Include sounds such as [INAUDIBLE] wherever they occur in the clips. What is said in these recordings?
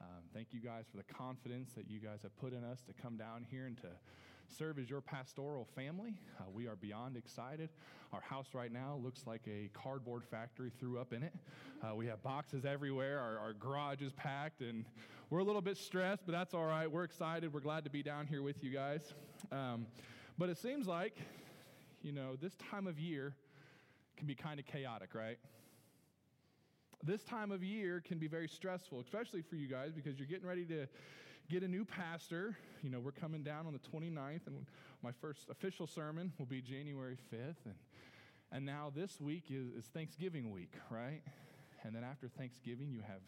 Um, thank you guys for the confidence that you guys have put in us to come down here and to serve as your pastoral family. Uh, we are beyond excited. Our house right now looks like a cardboard factory threw up in it. Uh, we have boxes everywhere. Our, our garage is packed, and we're a little bit stressed, but that's all right. We're excited. We're glad to be down here with you guys. Um, but it seems like, you know, this time of year can be kind of chaotic, right? This time of year can be very stressful, especially for you guys because you're getting ready to get a new pastor. You know, we're coming down on the 29th, and my first official sermon will be January 5th. And, and now this week is, is Thanksgiving week, right? And then after Thanksgiving, you have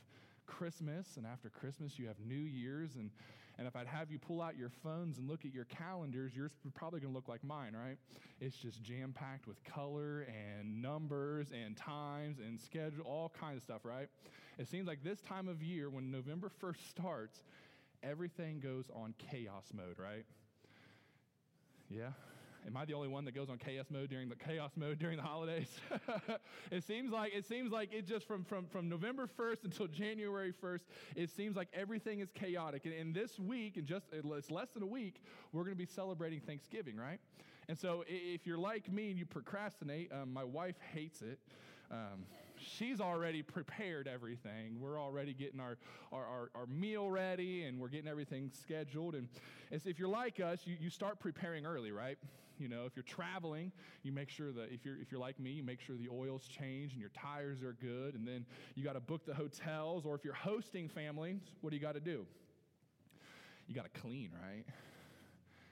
Christmas, and after Christmas, you have New Year's. And, and if I'd have you pull out your phones and look at your calendars, yours probably going to look like mine, right? It's just jam packed with color and numbers and times and schedule, all kinds of stuff, right? It seems like this time of year, when November 1st starts, everything goes on chaos mode, right? Yeah? Am I the only one that goes on chaos mode during the chaos mode during the holidays? [LAUGHS] it seems like it seems like it just from, from, from November 1st until January 1st, it seems like everything is chaotic. And, this week, and just it's less than a week, we're going to be celebrating Thanksgiving, right? And so if you're like me and you procrastinate, um, my wife hates it. Um, she's already prepared everything. We're already getting our, our, our, our, meal ready and we're getting everything scheduled. And if you're like us, you, you start preparing early, right? You know, if you're traveling, you make sure that if you're, if you're like me, you make sure the oil's changed and your tires are good. And then you got to book the hotels. Or if you're hosting families, what do you got to do? You got to clean, right?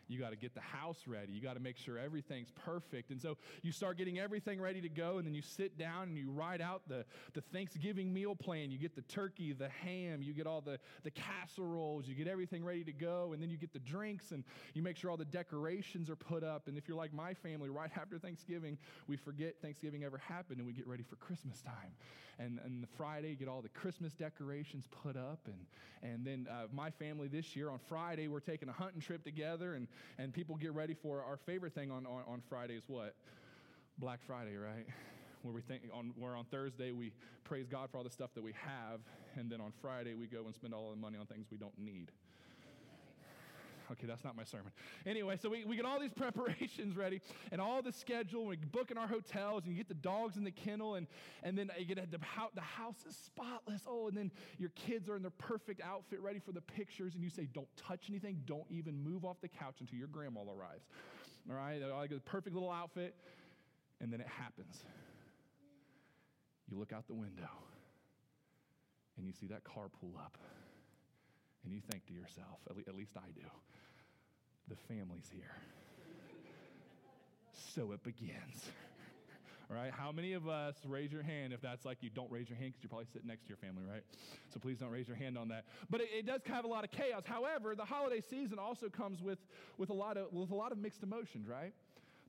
You got to get the house ready. You got to make sure everything's perfect. And so you start getting everything ready to go, and then you sit down and you write out the, the Thanksgiving meal plan. You get the turkey, the ham, you get all the, the casseroles, you get everything ready to go, and then you get the drinks, and you make sure all the decorations are put up. And if you're like my family, right after Thanksgiving, we forget Thanksgiving ever happened, and we get ready for Christmas time. And, and the Friday, you get all the Christmas decorations put up. And, and then uh, my family this year, on Friday, we're taking a hunting trip together, and and people get ready for our favorite thing on, on, on Friday is what? Black Friday, right? Where we think on where on Thursday we praise God for all the stuff that we have, and then on Friday we go and spend all the money on things we don't need. Okay, that's not my sermon. Anyway, so we, we get all these [LAUGHS] preparations ready and all the schedule. We book in our hotels and you get the dogs in the kennel and, and then you get the, house, the house is spotless. Oh, and then your kids are in their perfect outfit ready for the pictures and you say, don't touch anything. Don't even move off the couch until your grandma arrives. All right, like a perfect little outfit. And then it happens. You look out the window and you see that car pull up and you think to yourself, at, least I do, the family's here. so it begins. All [LAUGHS] right, how many of us raise your hand if that's like you don't raise your hand because you're probably sitting next to your family, right? So please don't raise your hand on that. But it, it, does have a lot of chaos. However, the holiday season also comes with, with, a, lot of, with a lot of mixed emotions, right?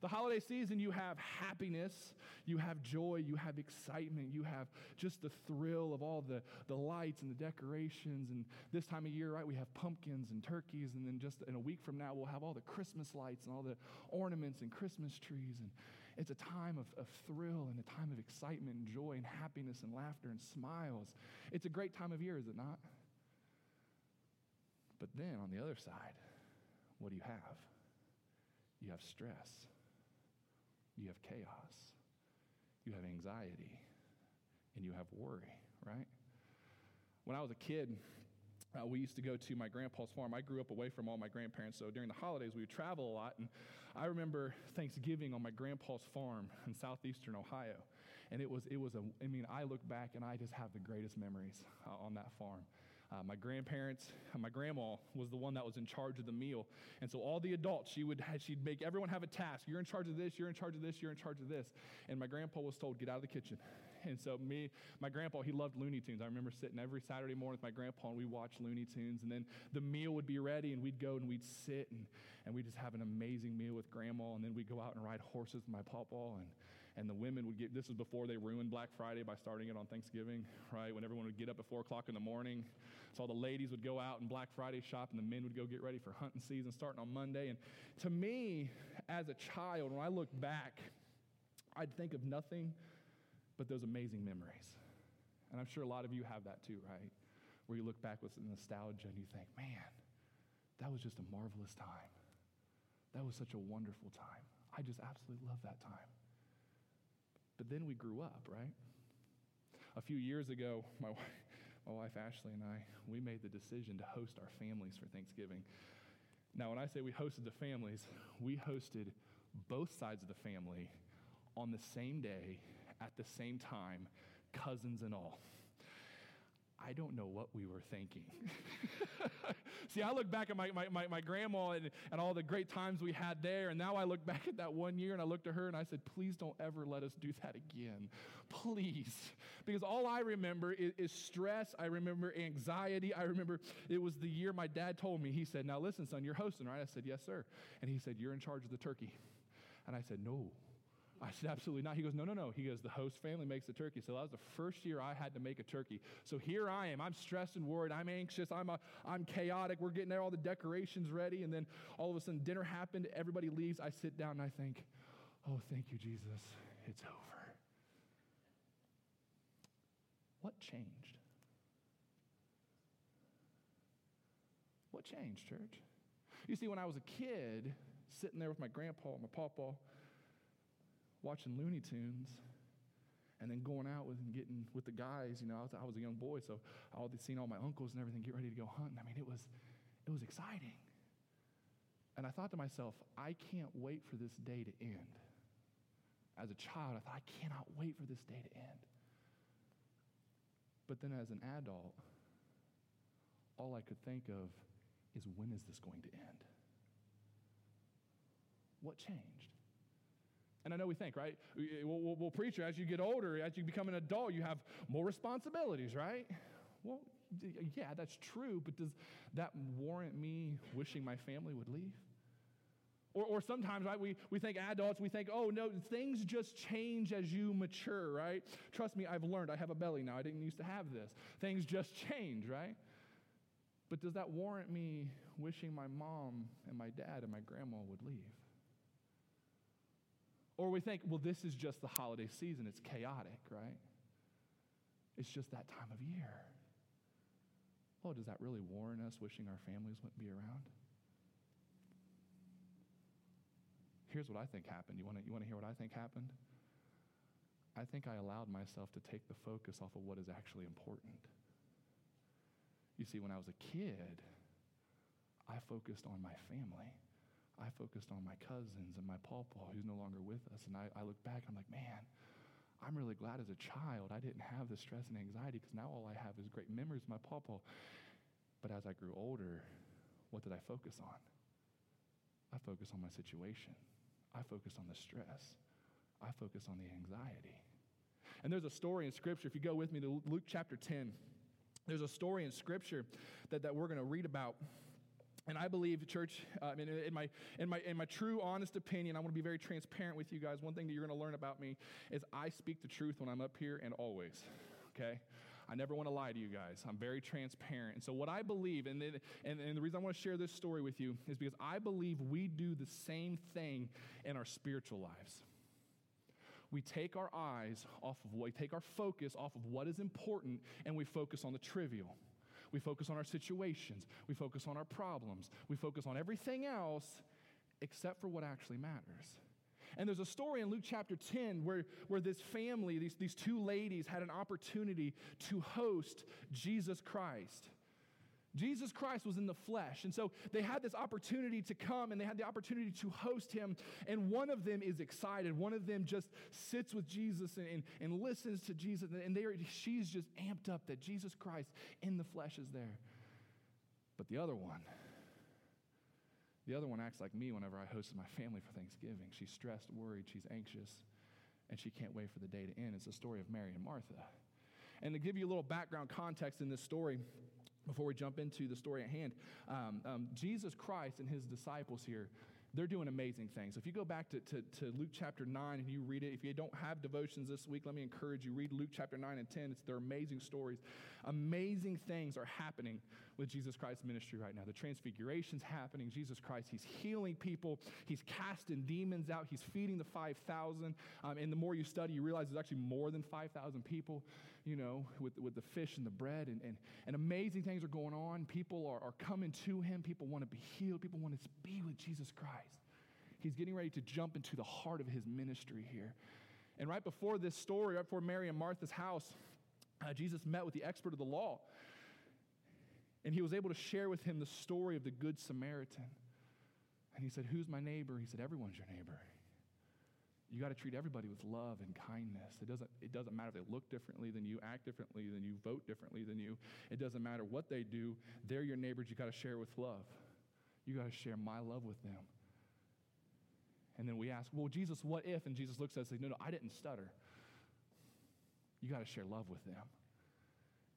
The holiday season, you have happiness, you have joy, you have excitement, you have just the thrill of all the, the lights and the decorations. And this time of year, right, we have pumpkins and turkeys. And then just in a week from now, we'll have all the Christmas lights and all the ornaments and Christmas trees. And it's a time of, of thrill and a time of excitement and joy and happiness and laughter and smiles. It's a great time of year, is it not? But then on the other side, what do you have? You have stress you have chaos, you have anxiety, and you have worry, right? When I was a kid, uh, we used to go to my grandpa's farm. I grew up away from all my grandparents, so during the holidays we would travel a lot. And I remember Thanksgiving on my grandpa's farm in southeastern Ohio, and it was it was a. I mean, I look back and I just have the greatest memories uh, on that farm. Uh, my grandparents, my grandma was the one that was in charge of the meal. And so all the adults, she would she'd make everyone have a task. You're in charge of this, you're in charge of this, you're in charge of this. And my grandpa was told, get out of the kitchen. [LAUGHS] And so me, my grandpa, he loved Looney Tunes. I remember sitting every Saturday morning with my grandpa and we watched Looney Tunes. And then the meal would be ready and we'd go and we'd sit and, and we'd just have an amazing meal with grandma. And then we'd go out and ride horses with my papa. And, and the women would get, this was before they ruined Black Friday by starting it on Thanksgiving, [LAUGHS] right? When everyone would get up at four o'clock in the morning. So all the ladies would go out and Black Friday shop, and the men would go get ready for hunting season starting on Monday. And to me, as a child, when I look back, I'd think of nothing but those amazing memories. And I'm sure a lot of you have that too, right? where you look back with nostalgia and you think, man, that was just a marvelous time. That was such a wonderful time. I just absolutely love that time. But then we grew up, right? A few years ago, [LAUGHS] my, my wife Ashley and I, we made the decision to host our families for Thanksgiving. Now, when I say we hosted the families, we hosted both sides of the family on the same day, at the same time, cousins and all. I don't know what we were thinking. [LAUGHS] See, I look back at my, my, my, my, grandma and, and all the great times we had there, and now I look back at that one year and I looked at her and I said, please don't ever let us do that again. Please. Because all I remember is, is stress. I remember anxiety. I remember it was the year my dad told me, he said, Now listen, son, you're hosting, right? I said, Yes, sir. And he said, You're in charge of the turkey. And I said, No, [LAUGHS] I said, absolutely not. He goes, no, no, no. He goes, the host family makes the turkey. So that was the first year I had to make a turkey. So here I am. I'm stressed and worried. I'm anxious. I'm, a, I'm chaotic. We're getting there, all the decorations ready. And then all of a sudden, dinner happened. Everybody leaves. I sit down and I think, oh, thank you, Jesus. It's over. What changed? What changed, church? You see, when I was a kid, sitting there with my grandpa, and my papa, watching Looney Tunes and then going out with and getting with the guys. You know, I was, I was a young boy, so I was seeing all my uncles and everything get ready to go hunting. I mean, it was, it was exciting. And I thought to myself, I can't wait for this day to end. As a child, I thought, I cannot wait for this day to end. But then as an adult, all I could think of is when is this going to end? What changed? And I know we think, right? Well, well, well, preacher, as you get older, as you become an adult, you have more responsibilities, right? Well, yeah, that's true, but does that warrant me wishing my family would leave? Or, or sometimes, right, we, we think adults, we think, oh, no, things just change as you mature, right? Trust me, I've learned. I have a belly now. I didn't used to have this. Things just change, right? But does that warrant me wishing my mom and my dad and my grandma would leave? Or we think, well, this is just the holiday season. It's chaotic, right? It's just that time of year. Oh, does that really warn us wishing our families wouldn't be around? Here's what I think happened. You want to you wanna hear what I think happened? I think I allowed myself to take the focus off of what is actually important. You see, when I was a kid, I focused on my family. I focused on my cousins and my pawpaw who's no longer with us. And I, I look back and I'm like, man, I'm really glad as a child I didn't have the stress and anxiety because now all I have is great memories of my pawpaw. But as I grew older, what did I focus on? I focused on my situation. I focused on the stress. I focused on the anxiety. And there's a story in Scripture, if you go with me to Luke chapter 10, there's a story in Scripture that, that we're going to read about and I believe, church, uh, in, in, my, in, my, in my true, honest opinion, I want to be very transparent with you guys. One thing that you're going to learn about me is I speak the truth when I'm up here and always, okay? I never want to lie to you guys. I'm very transparent. And so, what I believe, and, and, and the reason I want to share this story with you is because I believe we do the same thing in our spiritual lives. We take our eyes off of what, we take our focus off of what is important, and we focus on the trivial. We focus on our situations. We focus on our problems. We focus on everything else except for what actually matters. And there's a story in Luke chapter 10 where, where this family, these, these two ladies, had an opportunity to host Jesus Christ. Jesus Christ was in the flesh. And so they had this opportunity to come and they had the opportunity to host him. And one of them is excited. One of them just sits with Jesus and, and, and listens to Jesus. And they are, she's just amped up that Jesus Christ in the flesh is there. But the other one, the other one acts like me whenever I hosted my family for Thanksgiving. She's stressed, worried, she's anxious, and she can't wait for the day to end. It's the story of Mary and Martha. And to give you a little background context in this story, before we jump into the story at hand, um, um, Jesus Christ and his disciples here, they're doing amazing things. If you go back to, to, to, Luke chapter 9 and you read it, if you don't have devotions this week, let me encourage you, read Luke chapter 9 and 10. It's, they're amazing stories. Amazing things are happening with Jesus Christ's ministry right now. The transfiguration's happening. Jesus Christ, he's healing people. He's casting demons out. He's feeding the 5,000. Um, and the more you study, you realize there's actually more than 5,000 people. You know, with, with the fish and the bread, and, and, and amazing things are going on. People are, are coming to him. People want to be healed. People want to be with Jesus Christ. He's getting ready to jump into the heart of his ministry here. And right before this story, right before Mary and Martha's house, uh, Jesus met with the expert of the law. And he was able to share with him the story of the Good Samaritan. And he said, Who's my neighbor? He said, Everyone's your neighbor. You got to treat everybody with love and kindness. It doesn't, it doesn't matter if they look differently than you, act differently than you, vote differently than you. It doesn't matter what they do. They're your neighbors. You got to share with love. You got to share my love with them. And then we ask, well, Jesus, what if? And Jesus looks at us and says, no, no, I didn't stutter. You got to share love with them.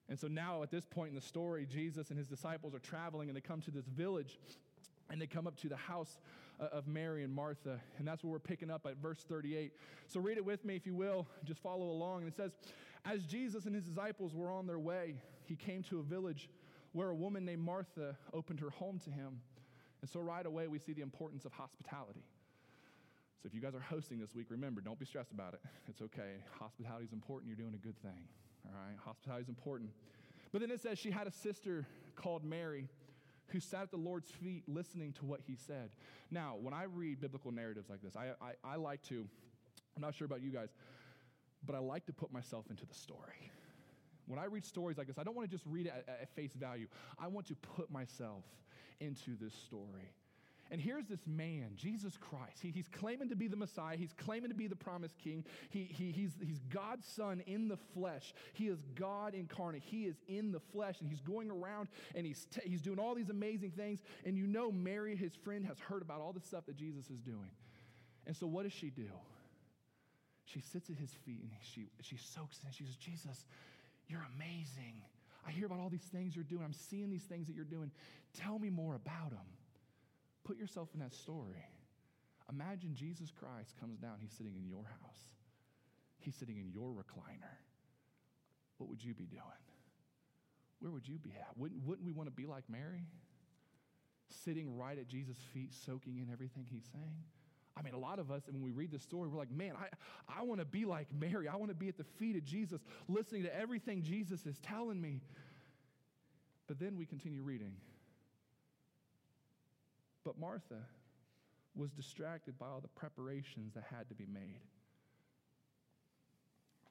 And so now, at this point in the story, Jesus and his disciples are traveling and they come to this village and they come up to the house Uh, of Mary and Martha. And that's where we're picking up at verse 38. So read it with me if you will. Just follow along. And it says, As Jesus and his disciples were on their way, he came to a village where a woman named Martha opened her home to him. And so right away, we see the importance of hospitality. So if you guys are hosting this week, remember, don't be stressed about it. It's okay. Hospitality is important. You're doing a good thing. All right? Hospitality is important. But then it says she had a sister called Mary who sat at the Lord's feet listening to what he said. Now, when I read biblical narratives like this, I, I, I like to, I'm not sure about you guys, but I like to put myself into the story. When I read stories like this, I don't want to just read it at, at face value. I want to put myself into this story. And here's this man, Jesus Christ. He, he's claiming to be the Messiah. He's claiming to be the promised king. He, he, he's, he's God's son in the flesh. He is God incarnate. He is in the flesh, and he's going around and he's, t- he's doing all these amazing things. And you know, Mary, his friend, has heard about all the stuff that Jesus is doing. And so, what does she do? She sits at his feet and she, she soaks in. She says, Jesus, you're amazing. I hear about all these things you're doing. I'm seeing these things that you're doing. Tell me more about them. Put yourself in that story. Imagine Jesus Christ comes down, he's sitting in your house, he's sitting in your recliner. What would you be doing? Where would you be at? Wouldn't, wouldn't we want to be like Mary? Sitting right at Jesus' feet, soaking in everything he's saying? I mean, a lot of us, when we read this story, we're like, man, I, I want to be like Mary. I want to be at the feet of Jesus, listening to everything Jesus is telling me. But then we continue reading. But Martha was distracted by all the preparations that had to be made.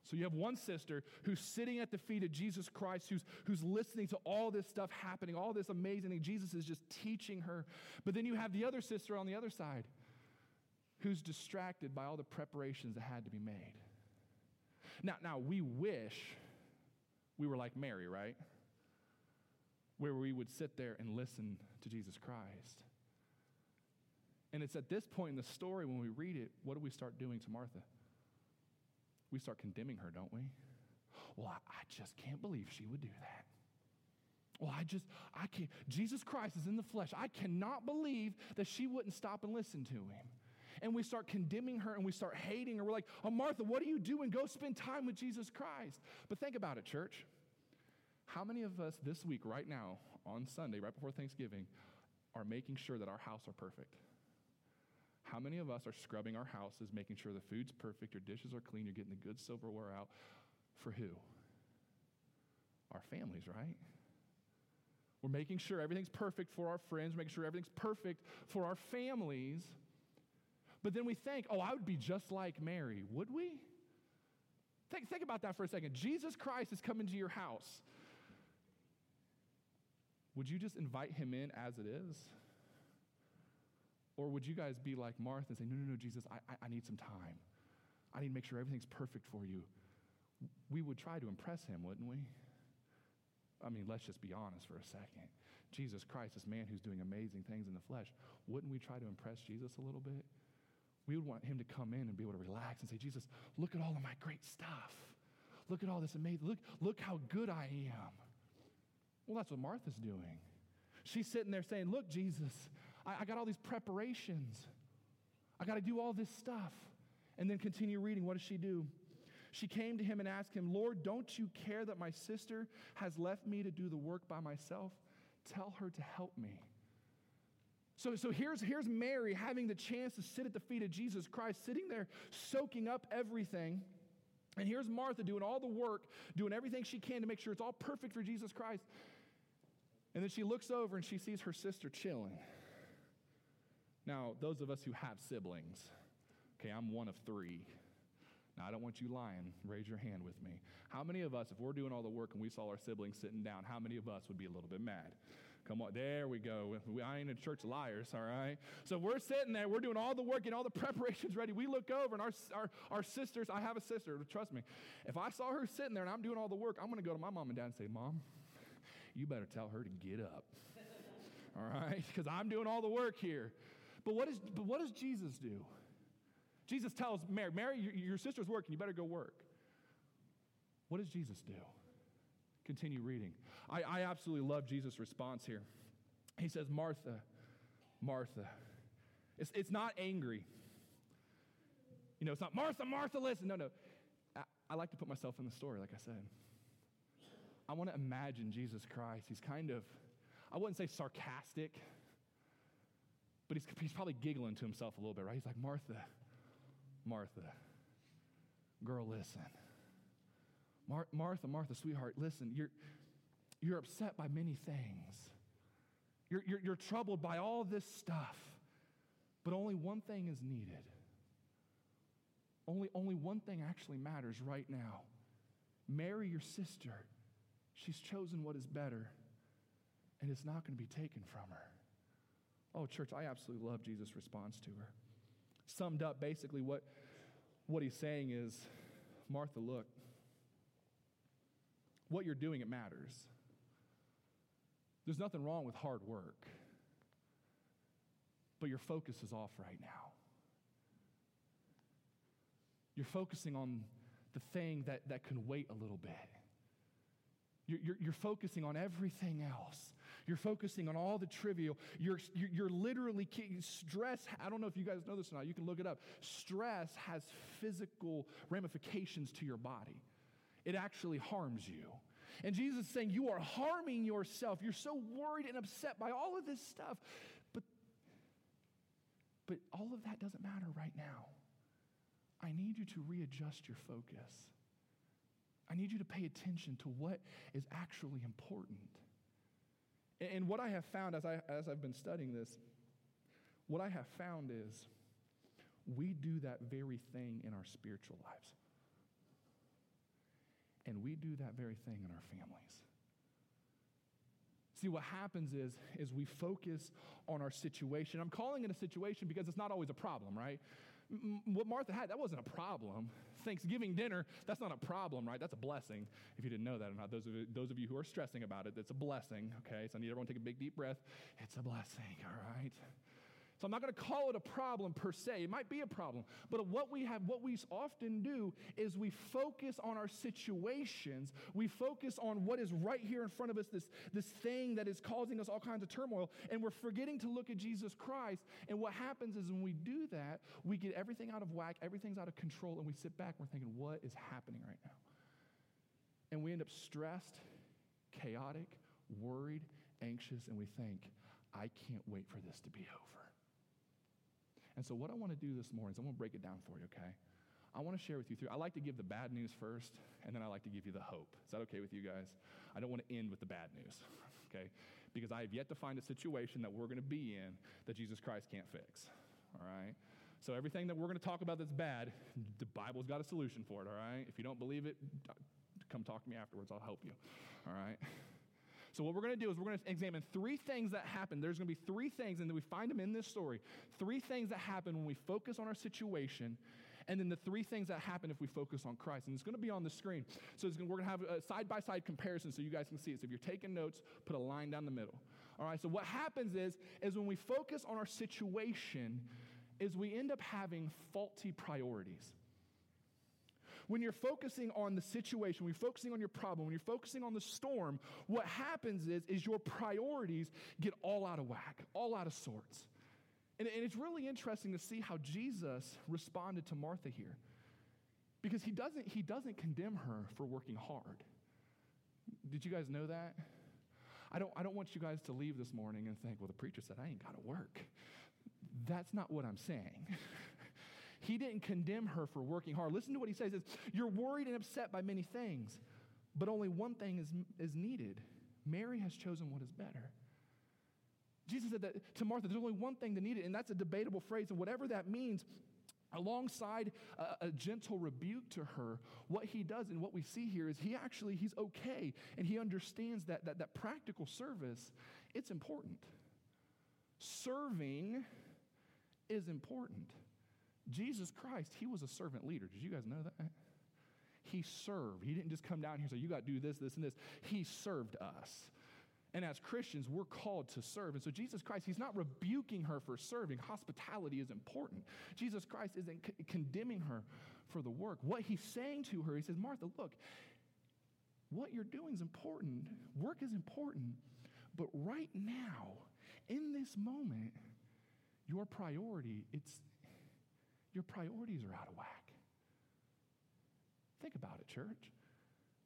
So you have one sister who's sitting at the feet of Jesus Christ, who's, who's listening to all this stuff happening, all this amazing thing. Jesus is just teaching her. But then you have the other sister on the other side who's distracted by all the preparations that had to be made. Now, now we wish we were like Mary, right? Where we would sit there and listen to Jesus Christ. And it's at this point in the story when we read it, what do we start doing to Martha? We start condemning her, don't we? Well, I, I just can't believe she would do that. Well, I just, I can't. Jesus Christ is in the flesh. I cannot believe that she wouldn't stop and listen to him. And we start condemning her and we start hating her. We're like, oh, Martha, what are you doing? Go spend time with Jesus Christ. But think about it, church. How many of us this week, right now, on Sunday, right before Thanksgiving, are making sure that our house are perfect? How many of us are scrubbing our houses, making sure the food's perfect, your dishes are clean, you're getting the good silverware out? For who? Our families, right? We're making sure everything's perfect for our friends, making sure everything's perfect for our families. But then we think, oh, I would be just like Mary. Would we? Think, think about that for a second. Jesus Christ is coming to your house. Would you just invite him in as it is? Or would you guys be like Martha and say, No, no, no, Jesus, I, I, I need some time. I need to make sure everything's perfect for you. We would try to impress him, wouldn't we? I mean, let's just be honest for a second. Jesus Christ, this man who's doing amazing things in the flesh, wouldn't we try to impress Jesus a little bit? We would want him to come in and be able to relax and say, Jesus, look at all of my great stuff. Look at all this amazing, look, look how good I am. Well, that's what Martha's doing. She's sitting there saying, Look, Jesus, I, I got all these preparations. I got to do all this stuff. And then continue reading. What does she do? She came to him and asked him, Lord, don't you care that my sister has left me to do the work by myself? Tell her to help me. So, so here's, here's Mary having the chance to sit at the feet of Jesus Christ, sitting there soaking up everything. And here's Martha doing all the work, doing everything she can to make sure it's all perfect for Jesus Christ. And then she looks over and she sees her sister chilling. Now, those of us who have siblings, okay, I'm one of three. Now, I don't want you lying. Raise your hand with me. How many of us, if we're doing all the work and we saw our siblings sitting down, how many of us would be a little bit mad? Come on, there we go. I ain't a church of liars, all right? So we're sitting there, we're doing all the work, and all the [LAUGHS] preparations ready. We look over, and our, our, our sisters, I have a sister, trust me. If I saw her sitting there and I'm doing all the work, I'm going to go to my mom and dad and say, Mom, you better tell her to get up, all right? Because I'm doing all the work here. But what, is, but what does Jesus do? Jesus tells Mary, Mary, your, your sister's working, you better go work. What does Jesus do? Continue reading. I, I absolutely love Jesus' response here. He says, Martha, Martha. It's, it's not angry. You know, it's not Martha, Martha, listen. No, no. I, I like to put myself in the story, like I said. I want to imagine Jesus Christ. He's kind of, I wouldn't say sarcastic, but he's, he's probably giggling to himself a little bit, right? He's like, Martha, Martha, girl, listen. Mar- Martha, Martha, sweetheart, listen, you're, you're upset by many things. You're, you're, you're troubled by all this stuff, but only one thing is needed. Only, only one thing actually matters right now. Mary your sister. She's chosen what is better, and it's not going to be taken from her. Oh, church, I absolutely love Jesus' response to her. Summed up, basically, what, what he's saying is Martha, look, what you're doing, it matters. There's nothing wrong with hard work, but your focus is off right now. You're focusing on the thing that, that can wait a little bit. You're, you're, you're, focusing on everything else. You're focusing on all the trivial. You're, you're, literally, stress, I don't know if you guys know this or not, you can look it up. Stress has physical ramifications to your body, it actually harms you. And Jesus is saying, You are harming yourself. You're so worried and upset by all of this stuff. But, but all of that doesn't matter right now. I need you to readjust your focus. I need you to pay attention to what is actually important. And what I have found as, I, as I've been studying this, what I have found is we do that very thing in our spiritual lives. And we do that very thing in our families. See, what happens is, is we focus on our situation. I'm calling it a situation because it's not always a problem, right? What Martha had, that wasn't a problem. Thanksgiving dinner, that's not a problem, right? That's a blessing. If you didn't know that or not, those of, you, those of you who are stressing about it, that's a blessing, okay? So I need everyone to take a big, deep breath. It's a blessing, all right? So I'm not going to call it a problem per se. It might be a problem. But what we have, what we often do is we focus on our situations. We focus on what is right here in front of us, this, this thing that is causing us all kinds of turmoil. And we're forgetting to look at Jesus Christ. And what happens is when we do that, we get everything out of whack, everything's out of control, and we sit back and we're thinking, what is happening right now? And we end up stressed, chaotic, worried, anxious, and we think, I can't wait for this to be over. And so, what I want to do this morning is I'm going to break it down for you, okay? I want to share with you through. I like to give the bad news first, and then I like to give you the hope. Is that okay with you guys? I don't want to end with the bad news, [LAUGHS] okay? Because I have yet to find a situation that we're going to be in that Jesus Christ can't fix, all right? So, everything that we're going to talk about that's bad, the Bible's got a solution for it, all right? If you don't believe it, come talk to me afterwards. I'll help you, all right? So, what we're going to do is we're going to examine three things that happen. There's going to be three things, and then we find them in this story. Three things that happen when we focus on our situation, and then the three things that happen if we focus on Christ. And it's going to be on the screen. So, gonna, we're going to have a side by side comparison so you guys can see it. So, if you're taking notes, put a line down the middle. All right, so what happens is, is when we focus on our situation, is we end up having faulty priorities when you're focusing on the situation, when you're focusing on your problem, when you're focusing on the storm, what happens is, is your priorities get all out of whack, all out of sorts. And, and it's really interesting to see how Jesus responded to Martha here. Because he doesn't, he doesn't condemn her for working hard. Did you guys know that? I don't, I don't want you guys to leave this morning and think, well, the preacher said I ain't got to work. That's not what I'm saying. [LAUGHS] He didn't condemn her for working hard. Listen to what he says. It's, You're worried and upset by many things, but only one thing is, is needed. Mary has chosen what is better. Jesus said that to Martha, there's only one thing that needed, and that's a debatable phrase. And whatever that means, alongside a, a, gentle rebuke to her what he does and what we see here is he actually he's okay and he understands that that, that practical service it's important serving is important jesus christ he was a servant leader did you guys know that he served he didn't just come down here and say you got to do this this and this he served us and as Christians, we're called to serve. And so Jesus Christ, he's not rebuking her for serving. Hospitality is important. Jesus Christ isn't c- condemning her for the work. What he's saying to her, he says, Martha, look, what you're doing is important. Work is important. But right now, in this moment, your priority, it's your priorities are out of whack. Think about it, church.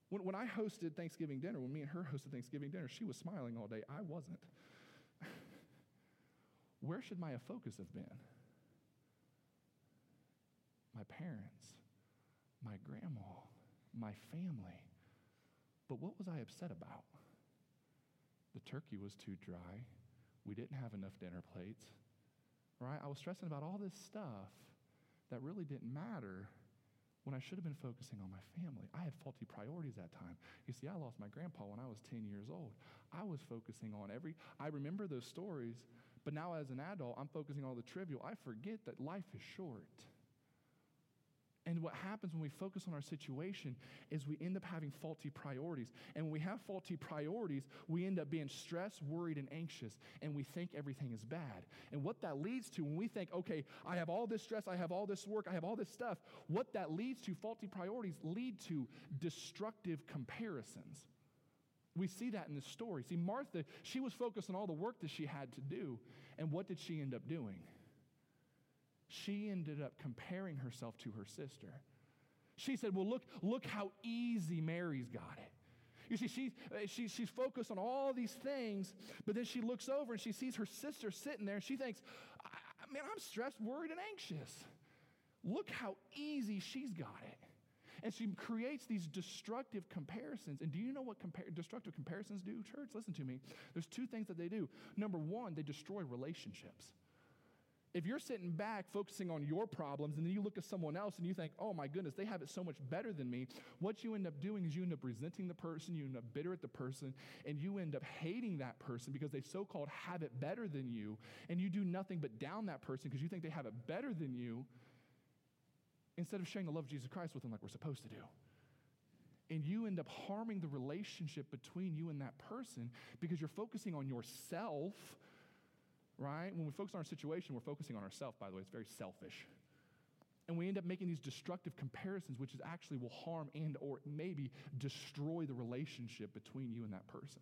When, when I hosted Thanksgiving dinner, when me and her hosted Thanksgiving dinner, she was smiling all day. I wasn't. [LAUGHS] Where should my focus have been? My parents, my grandma, my family. But what was I upset about? The turkey was too dry. We didn't have enough dinner plates. Right? I was stressing about all this stuff that really didn't matter when I should have been focusing on my family. I had faulty priorities that time. You see, I lost my grandpa when I was 10 years old. I was focusing on every, I remember those stories, but now as an adult, I'm focusing on the trivial. I forget that life is short. And what happens when we focus on our situation is we end up having faulty priorities. And when we have faulty priorities, we end up being stressed, worried, and anxious, and we think everything is bad. And what that leads to when we think, okay, I have all this stress, I have all this work, I have all this stuff, what that leads to, faulty priorities lead to destructive comparisons. We see that in the story. See, Martha, she was focused on all the work that she had to do. And what did she end up doing? She ended up comparing herself to her sister. She said, Well, look, look how easy Mary's got it. You see, she's, uh, she, she's focused on all these things, but then she looks over and she sees her sister sitting there and she thinks, Man, I'm stressed, worried, and anxious. Look how easy she's got it. And she creates these destructive comparisons. And do you know what compar- destructive comparisons do, church? Listen to me. There's two things that they do. Number one, they destroy relationships. If you're sitting back focusing on your problems and then you look at someone else and you think, oh my goodness, they have it so much better than me, what you end up doing is you end up resenting the person, you end up bitter at the person, and you end up hating that person because they so called have it better than you, and you do nothing but down that person because you think they have it better than you instead of sharing the love of Jesus Christ with them like we're supposed to do. And you end up harming the relationship between you and that person because you're focusing on yourself right? When we focus on our situation, we're focusing on ourselves, by the way. It's very selfish. And we end up making these destructive comparisons, which is actually will harm and or maybe destroy the relationship between you and that person.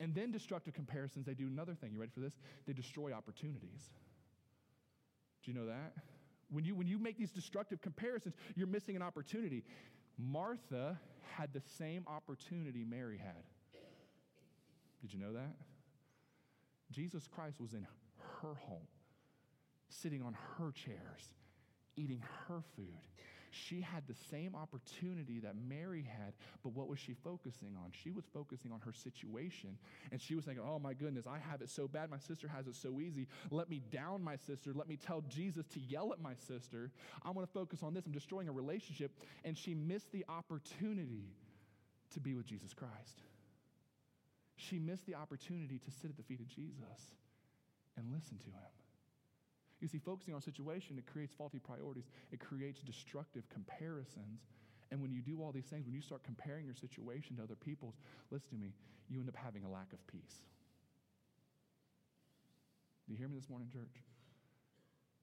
And then destructive comparisons, they do another thing. You ready for this? They destroy opportunities. Do you know that? When you, when you make these destructive comparisons, you're missing an opportunity. Martha had the same opportunity Mary had. Did you know that? Jesus Christ was in her home, sitting on her chairs, eating her food. She had the same opportunity that Mary had, but what was she focusing on? She was focusing on her situation. And she was thinking, oh my goodness, I have it so bad. My sister has it so easy. Let me down my sister. Let me tell Jesus to yell at my sister. I'm going to focus on this. I'm destroying a relationship. And she missed the opportunity to be with Jesus Christ she missed the opportunity to sit at the feet of Jesus and listen to him. You see, focusing on a situation, it creates faulty priorities, it creates destructive comparisons. And when you do all these things, when you start comparing your situation to other people's, listen to me, you end up having a lack of peace. Do you hear me this morning, church?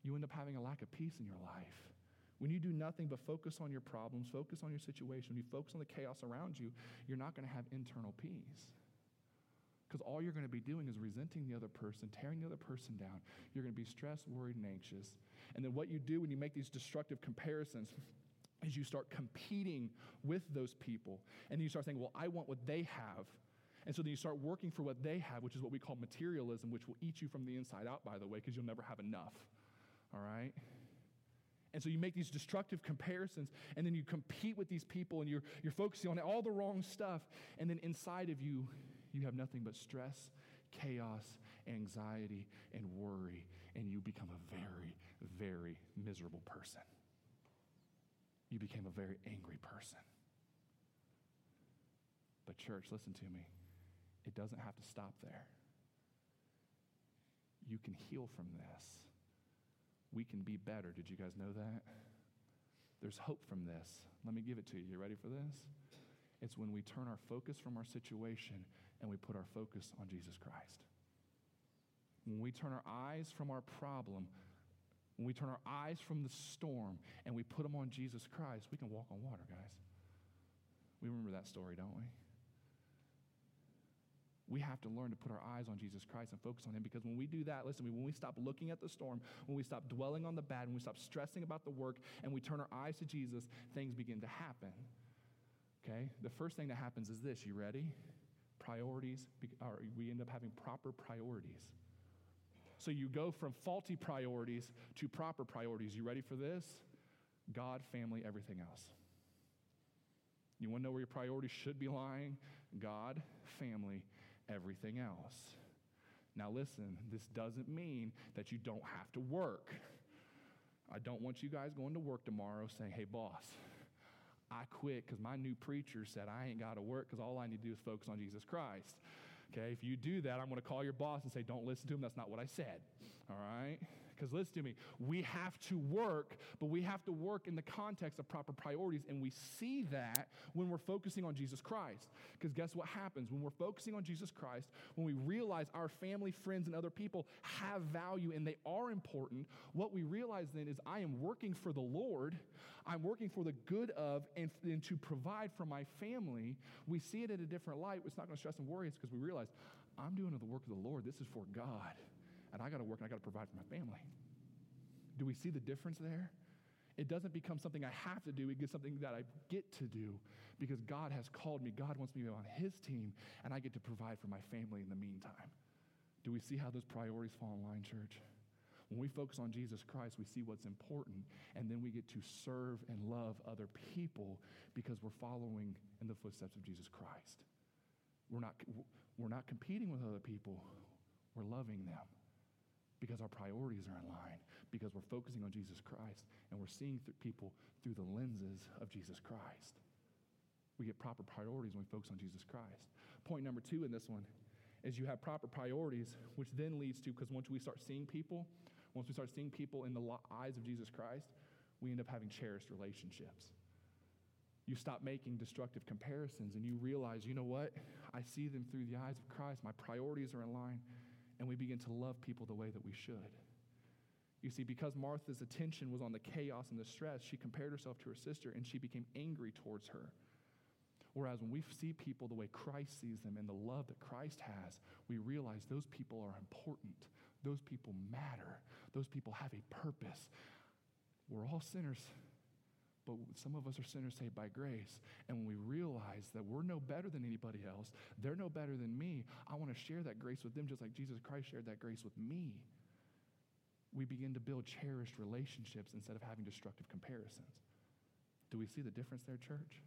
You end up having a lack of peace in your life. When you do nothing but focus on your problems, focus on your situation, when you focus on the chaos around you, you're not going to have internal peace. Because all you're going to be doing is resenting the other person, tearing the other person down. You're going to be stressed, worried, and anxious. And then what you do when you make these destructive comparisons is you start competing with those people. And then you start saying, well, I want what they have. And so then you start working for what they have, which is what we call materialism, which will eat you from the inside out, by the way, because you'll never have enough. All right? And so you make these destructive comparisons, and then you compete with these people, and you're, you're focusing on all the wrong stuff. And then inside of you, you have nothing but stress, chaos, anxiety, and worry, and you become a very, very miserable person. You became a very angry person. But, church, listen to me. It doesn't have to stop there. You can heal from this we can be better. Did you guys know that? There's hope from this. Let me give it to you. You ready for this? It's when we turn our focus from our situation and we put our focus on Jesus Christ. When we turn our eyes from our problem, when we turn our eyes from the storm and we put them on Jesus Christ, we can walk on water, guys. We remember that story, don't we? We have to learn to put our eyes on Jesus Christ and focus on Him because when we do that, listen, when we stop looking at the storm, when we stop dwelling on the bad, when we stop stressing about the work, and we turn our eyes to Jesus, things begin to happen. Okay? The first thing that happens is this you ready? Priorities, or we end up having proper priorities. So you go from faulty priorities to proper priorities. You ready for this? God, family, everything else. You want to know where your priorities should be lying? God, family, everything else. Now, listen, this doesn't mean that you don't have to work. I don't want you guys going to work tomorrow saying, hey, boss, I quit because my new preacher said I ain't got to work because all I need to do is focus on Jesus Christ. Okay, if you do that, I'm going to call your boss and say, don't listen to him. That's not what I said. All right? Because listen to me, we have to work, but we have to work in the context of proper priorities. And we see that when we're focusing on Jesus Christ. Because guess what happens? When we're focusing on Jesus Christ, when we realize our family, friends, and other people have value and they are important, what we realize then is I am working for the Lord. I'm working for the good of and, and to provide for my family. We see it in a different light. It's not going to stress and worry us because we realize I'm doing the work of the Lord. This is for God and I got to work and I got to provide for my family. Do we see the difference there? It doesn't become something I have to do, it gets something that I get to do because God has called me. God wants me to be on His team, and I get to provide for my family in the meantime. Do we see how those priorities fall in line, church? When we focus on Jesus Christ, we see what's important, and then we get to serve and love other people because we're following in the footsteps of Jesus Christ. We're not, we're not competing with other people, we're loving them because our priorities are in line, because we're focusing on Jesus Christ and we're seeing th- people through the lenses of Jesus Christ. We get proper priorities when we focus on Jesus Christ. Point number two in this one is you have proper priorities, which then leads to, because once we start seeing people, once we start seeing people in the eyes of Jesus Christ, we end up having cherished relationships. You stop making destructive comparisons and you realize, you know what? I see them through the eyes of Christ. My priorities are in line and we begin to love people the way that we should. You see, because Martha's attention was on the chaos and the stress, she compared herself to her sister and she became angry towards her. Whereas when we see people the way Christ sees them and the love that Christ has, we realize those people are important. Those people matter. Those people have a purpose. We're all sinners but some of us are sinners saved by grace. And when we realize that we're no better than anybody else, they're no better than me, I want to share that grace with them just like Jesus Christ shared that grace with me. We begin to build cherished relationships instead of having destructive comparisons. Do we see the difference there, church?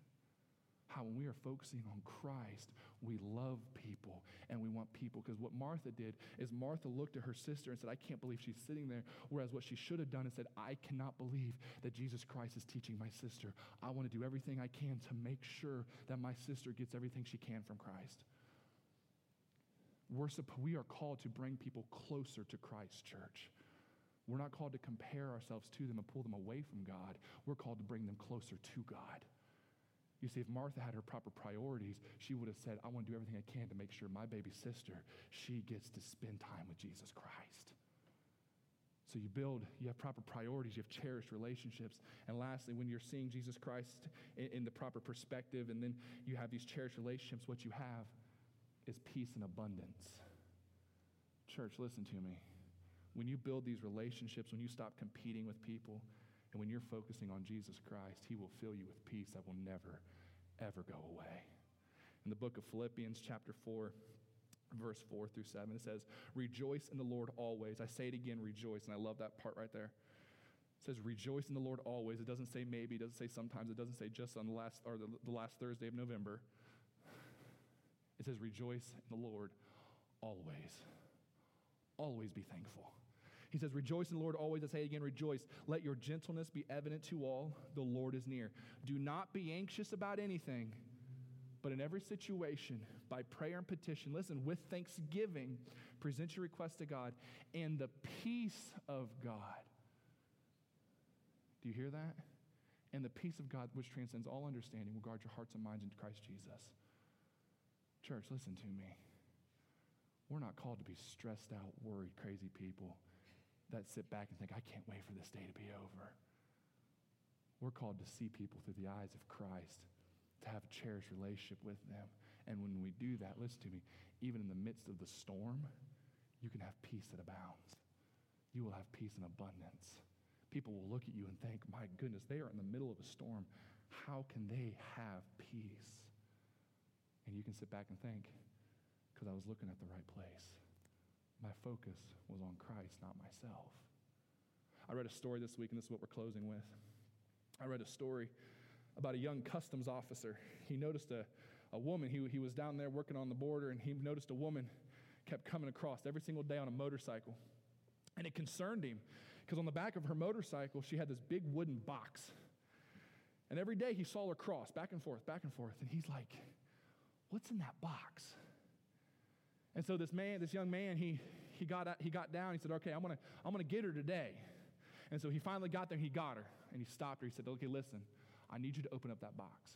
How when we are focusing on Christ, we love people and we want people. Because what Martha did is Martha looked at her sister and said, I can't believe she's sitting there. Whereas what she should have done is said, I cannot believe that Jesus Christ is teaching my sister. I want to do everything I can to make sure that my sister gets everything she can from Christ. We're, we are called to bring people closer to Christ, church. We're not called to compare ourselves to them and pull them away from God. We're called to bring them closer to God. You see, if Martha had her proper priorities, she would have said, I want to do everything I can to make sure my baby sister, she gets to spend time with Jesus Christ. So you build, you have proper priorities, you have cherished relationships. And lastly, when you're seeing Jesus Christ in, in the proper perspective, and then you have these cherished relationships, what you have is peace and abundance. Church, listen to me. When you build these relationships, when you stop competing with people, and when you're focusing on Jesus Christ, He will fill you with peace that will never, ever go away. In the book of Philippians, chapter 4, verse 4 through 7, it says, Rejoice in the Lord always. I say it again, rejoice. And I love that part right there. It says, rejoice in the Lord always. It doesn't say maybe, it doesn't say sometimes, it doesn't say just on the last or the, the last Thursday of November. It says, rejoice in the Lord always. Always be thankful. He says, Rejoice in the Lord always. I say again, rejoice. Let your gentleness be evident to all. The Lord is near. Do not be anxious about anything, but in every situation, by prayer and petition, listen, with thanksgiving, present your request to God, and the peace of God do you hear that? And the peace of God, which transcends all understanding, will guard your hearts and minds in Christ Jesus. Church, listen to me. We're not called to be stressed out, worried, crazy people that sit back and think, I can't wait for this day to be over. We're called to see people through the eyes of Christ, to have a cherished relationship with them. And when we do that, listen to me, even in the midst of the storm, you can have peace that abounds. You will have peace in abundance. People will look at you and think, my goodness, they are in the middle of a storm. How can they have peace? And you can sit back and think, because I was looking at the right place. My focus was on Christ, not myself. I read a story this week, and this is what we're closing with. I read a story about a young customs officer. He noticed a, a woman, he, he was down there working on the border, and he noticed a woman kept coming across every single day on a motorcycle. And it concerned him because on the back of her motorcycle, she had this big wooden box. And every day he saw her cross back and forth, back and forth. And he's like, What's in that box? And so this man, this young man, he, he, got, he got down. He said, Okay, I'm going to I'm to get her today. And so he finally got there. and He got her. And he stopped her. He said, Okay, listen, I need you to open up that box.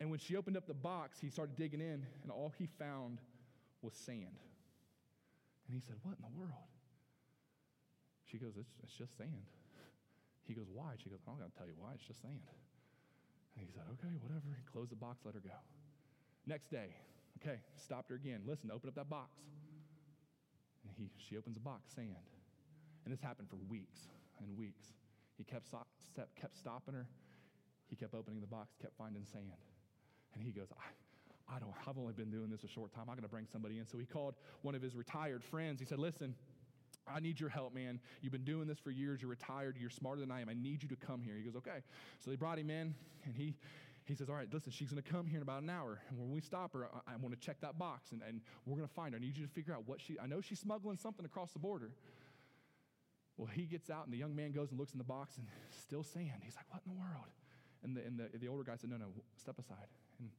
And when she opened up the box, he started digging in, and all he found was sand. And he said, What in the world? She goes, it's, it's just sand. He goes, Why? She goes, I'm not going to tell you why. It's just sand. And he said, Okay, whatever. He closed the box, let her go. Next day, okay, stopped her again. Listen, open up that box. And he, she opens a box, sand. And this happened for weeks and weeks. He kept, stop, step, kept stopping her. He kept opening the box, kept finding sand. And he goes, I, I don't, I've only been doing this a short time. I'm going to bring somebody in. So he called one of his retired friends. He said, Listen, I need your help, man. You've been doing this for years. You're retired. You're smarter than I am. I need you to come here. He goes, okay. So they brought him in, and he, he says, all right, listen, she's going to come here in about an hour. And when we stop her, I, I want to check that box, and, and we're going to find her. I need you to figure out what she, I know she's smuggling something across the border. Well, he gets out, and the young man goes and looks in the box, and still sand. He's like, what in the world? And the, and the, the older guy said, no, no, step aside. And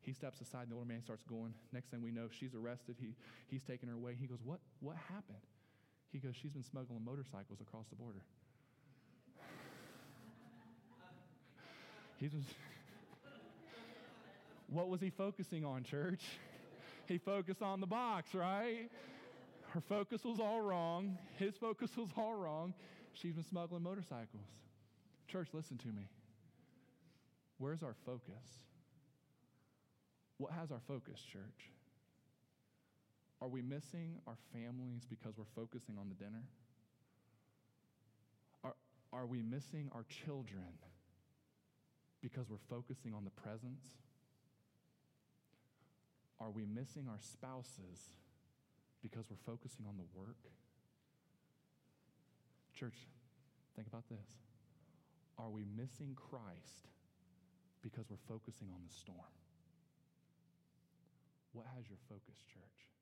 he steps aside, and the older man starts going. Next thing we know, she's arrested. He, he's taking her away. He goes, what, what happened? He goes, She's been smuggling motorcycles across the border. [LAUGHS] He's been, what was he focusing on, church? [LAUGHS] He focused on the box, right? Her focus was all wrong. His focus was all wrong. She's been smuggling motorcycles. Church, listen to me. Where's our focus? What has our focus, church? Are we missing our families because we're focusing on the dinner? Are, are we missing our children because we're focusing on the presents? Are we missing our spouses because we're focusing on the work? Church, think about this. Are we missing Christ because we're focusing on the storm? What has your focus, church?